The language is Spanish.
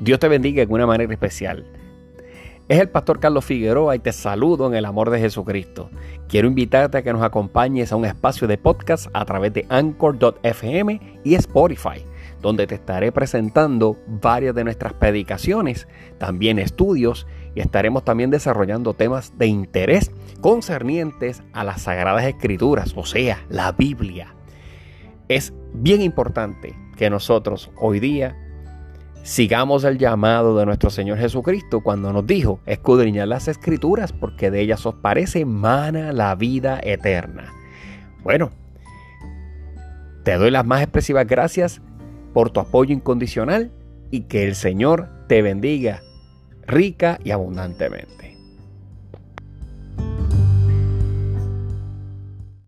Dios te bendiga de una manera especial. Es el pastor Carlos Figueroa y te saludo en el amor de Jesucristo. Quiero invitarte a que nos acompañes a un espacio de podcast a través de anchor.fm y Spotify, donde te estaré presentando varias de nuestras predicaciones, también estudios y estaremos también desarrollando temas de interés concernientes a las Sagradas Escrituras, o sea, la Biblia. Es bien importante que nosotros hoy día Sigamos el llamado de nuestro Señor Jesucristo cuando nos dijo, escudriñad las escrituras porque de ellas os parece mana la vida eterna. Bueno, te doy las más expresivas gracias por tu apoyo incondicional y que el Señor te bendiga rica y abundantemente.